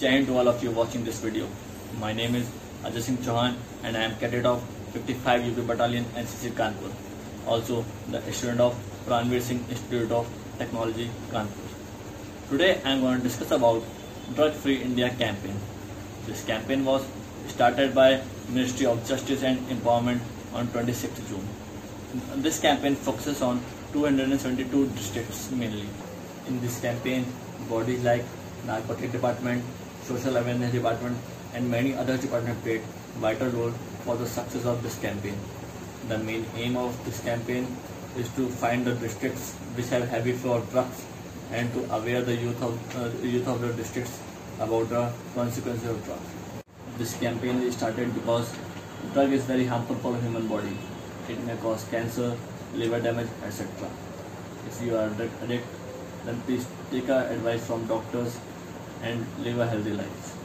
Jai to all of you watching this video. My name is Ajay Singh Chauhan and I am cadet of 55 UP Battalion NCC Kanpur. Also the student of Pranveer Singh Institute of Technology Kanpur. Today I am going to discuss about Drug Free India campaign. This campaign was started by Ministry of Justice and Empowerment on 26th June. This campaign focuses on 272 districts mainly. In this campaign, bodies like Narcotic Department, social awareness department and many other departments played vital role for the success of this campaign. The main aim of this campaign is to find the districts which have heavy flow of drugs and to aware the youth of uh, youth of the districts about the consequences of drugs. This campaign is started because drug is very harmful for the human body. It may cause cancer, liver damage, etc. If you are drug addict, then please take advice from doctors and live a healthy life.